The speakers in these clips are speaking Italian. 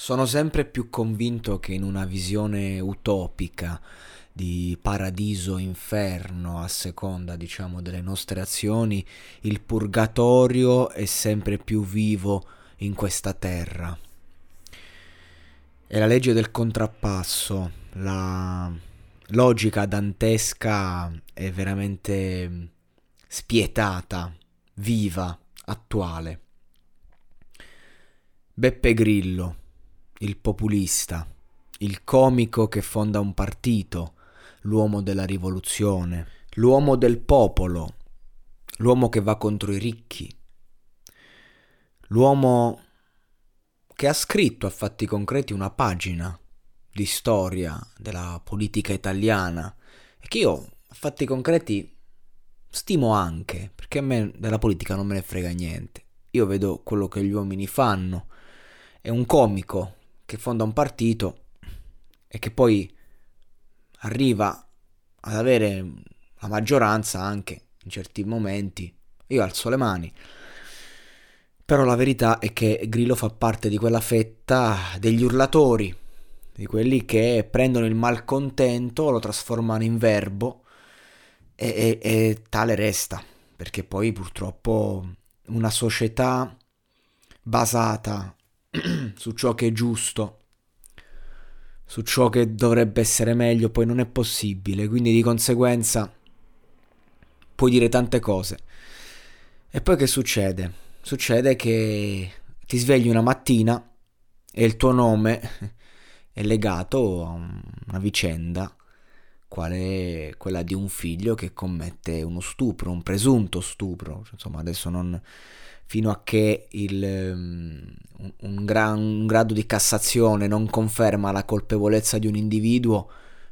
Sono sempre più convinto che in una visione utopica di paradiso-inferno a seconda, diciamo, delle nostre azioni, il purgatorio è sempre più vivo in questa terra. È la legge del contrappasso, la logica dantesca è veramente spietata, viva, attuale. Beppe Grillo il populista, il comico che fonda un partito, l'uomo della rivoluzione, l'uomo del popolo, l'uomo che va contro i ricchi, l'uomo che ha scritto a fatti concreti una pagina di storia della politica italiana e che io a fatti concreti stimo anche, perché a me della politica non me ne frega niente. Io vedo quello che gli uomini fanno. È un comico che fonda un partito e che poi arriva ad avere la maggioranza anche in certi momenti, io alzo le mani. Però la verità è che Grillo fa parte di quella fetta degli urlatori, di quelli che prendono il malcontento, lo trasformano in verbo e, e, e tale resta, perché poi purtroppo una società basata su ciò che è giusto, su ciò che dovrebbe essere meglio, poi non è possibile, quindi di conseguenza puoi dire tante cose. E poi che succede? Succede che ti svegli una mattina e il tuo nome è legato a una vicenda quale quella di un figlio che commette uno stupro, un presunto stupro, insomma adesso non fino a che il, um, un, gran, un, grado di Cassazione non conferma la colpevolezza di un individuo,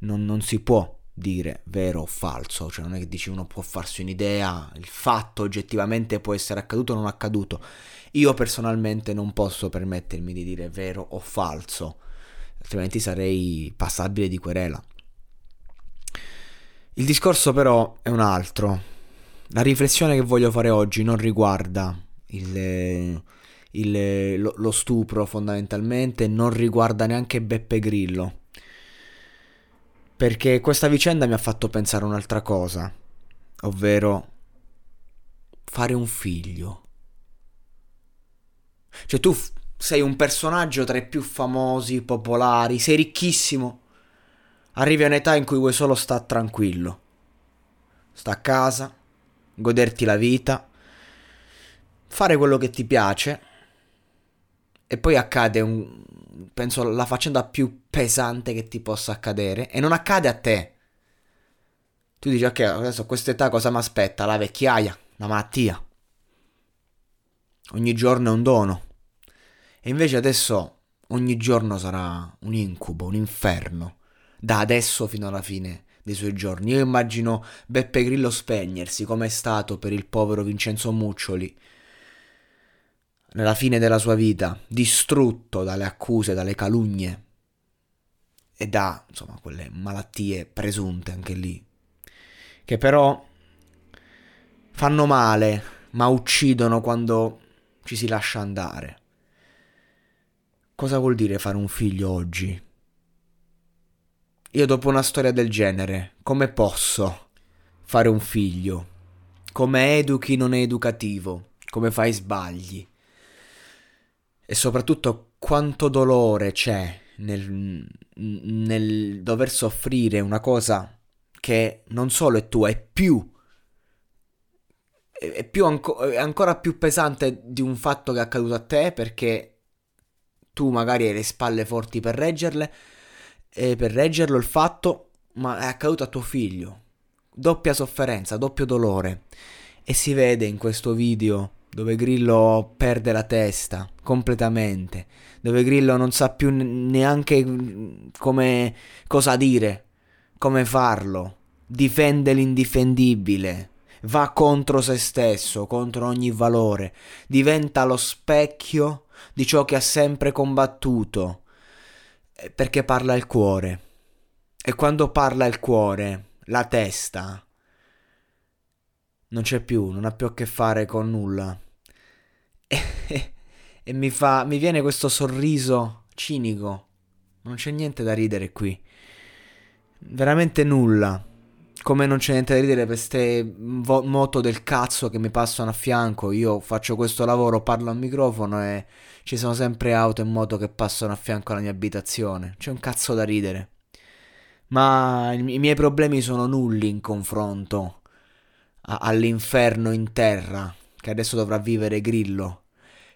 non, non, si può dire vero o falso, cioè non è che dici uno può farsi un'idea, il fatto oggettivamente può essere accaduto o non accaduto. Io personalmente non posso permettermi di dire vero o falso, altrimenti sarei passabile di querela. Il discorso però è un altro. La riflessione che voglio fare oggi non riguarda il, il, lo, lo stupro fondamentalmente non riguarda neanche Beppe Grillo. Perché questa vicenda mi ha fatto pensare un'altra cosa, ovvero fare un figlio. Cioè tu sei un personaggio tra i più famosi, popolari, sei ricchissimo. Arrivi a un'età in cui vuoi solo stare tranquillo. Sta a casa, goderti la vita, fare quello che ti piace e poi accade un penso la faccenda più pesante che ti possa accadere e non accade a te. Tu dici ok, adesso a quest'età cosa mi aspetta? La vecchiaia, la malattia. Ogni giorno è un dono. E invece adesso ogni giorno sarà un incubo, un inferno, da adesso fino alla fine dei suoi giorni. Io immagino Beppe Grillo spegnersi come è stato per il povero Vincenzo Muccioli nella fine della sua vita, distrutto dalle accuse, dalle calunnie e da, insomma, quelle malattie presunte anche lì, che però fanno male, ma uccidono quando ci si lascia andare. Cosa vuol dire fare un figlio oggi? Io dopo una storia del genere, come posso fare un figlio? Come educhi non è educativo? Come fai sbagli? e soprattutto quanto dolore c'è nel, nel dover soffrire una cosa che non solo è tua, è più è, più anco- è ancora più pesante di un fatto che è accaduto a te perché tu magari hai le spalle forti per reggerle e per reggerlo il fatto, ma è accaduto a tuo figlio. Doppia sofferenza, doppio dolore. E si vede in questo video dove Grillo perde la testa completamente, dove Grillo non sa più neanche come cosa dire, come farlo, difende l'indifendibile, va contro se stesso, contro ogni valore, diventa lo specchio di ciò che ha sempre combattuto, eh, perché parla il cuore. E quando parla il cuore, la testa non c'è più, non ha più a che fare con nulla. E, mi fa mi viene questo sorriso cinico. Non c'è niente da ridere qui. Veramente nulla. Come non c'è niente da ridere per queste vo- moto del cazzo che mi passano a fianco. Io faccio questo lavoro, parlo al microfono e ci sono sempre auto e moto che passano a fianco alla mia abitazione. C'è un cazzo da ridere. Ma i, i miei problemi sono nulli in confronto a- all'inferno in terra che adesso dovrà vivere Grillo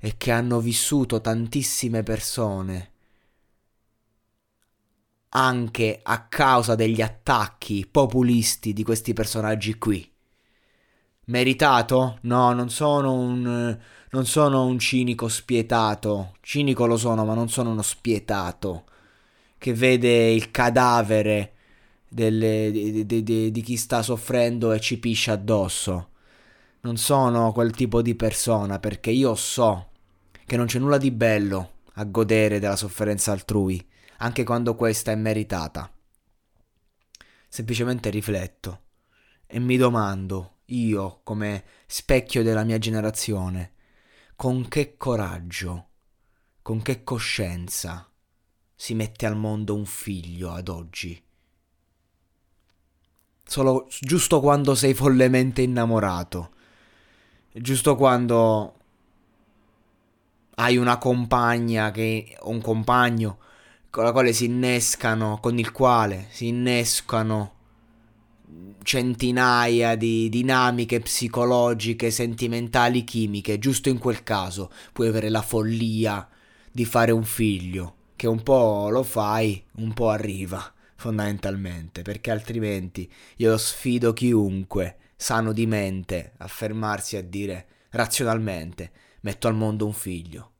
e che hanno vissuto tantissime persone anche a causa degli attacchi populisti di questi personaggi qui. Meritato? No, non sono un non sono un cinico spietato. Cinico lo sono, ma non sono uno spietato che vede il cadavere delle, di, di, di, di chi sta soffrendo e ci piscia addosso. Non sono quel tipo di persona perché io so che non c'è nulla di bello a godere della sofferenza altrui anche quando questa è meritata. Semplicemente rifletto e mi domando, io come specchio della mia generazione, con che coraggio, con che coscienza si mette al mondo un figlio ad oggi. Solo giusto quando sei follemente innamorato, giusto quando hai una compagna che, o un compagno con la quale si innescano, con il quale si innescano centinaia di dinamiche psicologiche, sentimentali, chimiche, giusto in quel caso puoi avere la follia di fare un figlio, che un po' lo fai, un po' arriva, fondamentalmente, perché altrimenti io sfido chiunque sano di mente a fermarsi a dire razionalmente metto al mondo un figlio.